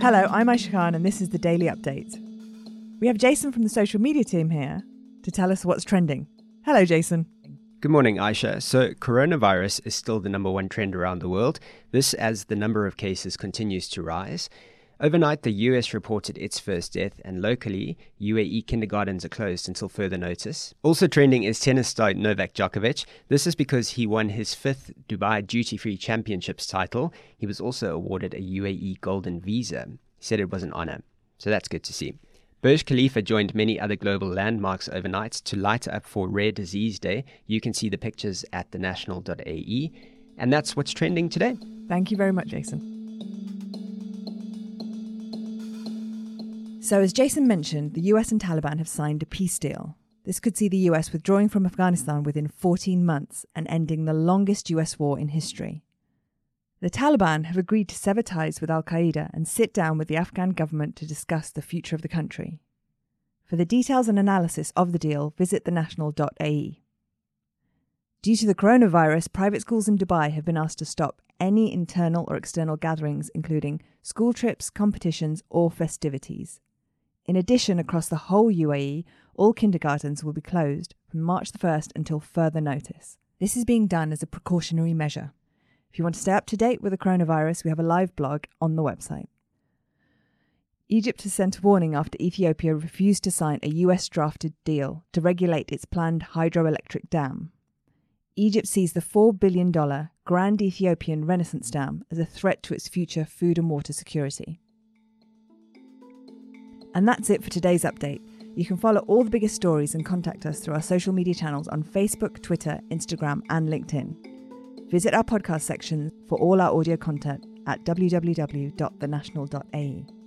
Hello, I'm Aisha Khan, and this is the Daily Update. We have Jason from the social media team here to tell us what's trending. Hello, Jason. Good morning, Aisha. So, coronavirus is still the number one trend around the world. This as the number of cases continues to rise. Overnight, the US reported its first death, and locally, UAE kindergartens are closed until further notice. Also trending is tennis star Novak Djokovic. This is because he won his fifth Dubai Duty Free Championships title. He was also awarded a UAE Golden Visa. He said it was an honor. So that's good to see. Burj Khalifa joined many other global landmarks overnight to light up for Rare Disease Day. You can see the pictures at thenational.ae. And that's what's trending today. Thank you very much, Jason. So, as Jason mentioned, the US and Taliban have signed a peace deal. This could see the US withdrawing from Afghanistan within 14 months and ending the longest US war in history. The Taliban have agreed to sever ties with Al Qaeda and sit down with the Afghan government to discuss the future of the country. For the details and analysis of the deal, visit thenational.ae. Due to the coronavirus, private schools in Dubai have been asked to stop any internal or external gatherings, including school trips, competitions, or festivities. In addition, across the whole UAE, all kindergartens will be closed from March the 1st until further notice. This is being done as a precautionary measure. If you want to stay up to date with the coronavirus, we have a live blog on the website. Egypt has sent a warning after Ethiopia refused to sign a US drafted deal to regulate its planned hydroelectric dam. Egypt sees the $4 billion Grand Ethiopian Renaissance Dam as a threat to its future food and water security. And that's it for today's update. You can follow all the biggest stories and contact us through our social media channels on Facebook, Twitter, Instagram, and LinkedIn. Visit our podcast section for all our audio content at www.thenational.ae.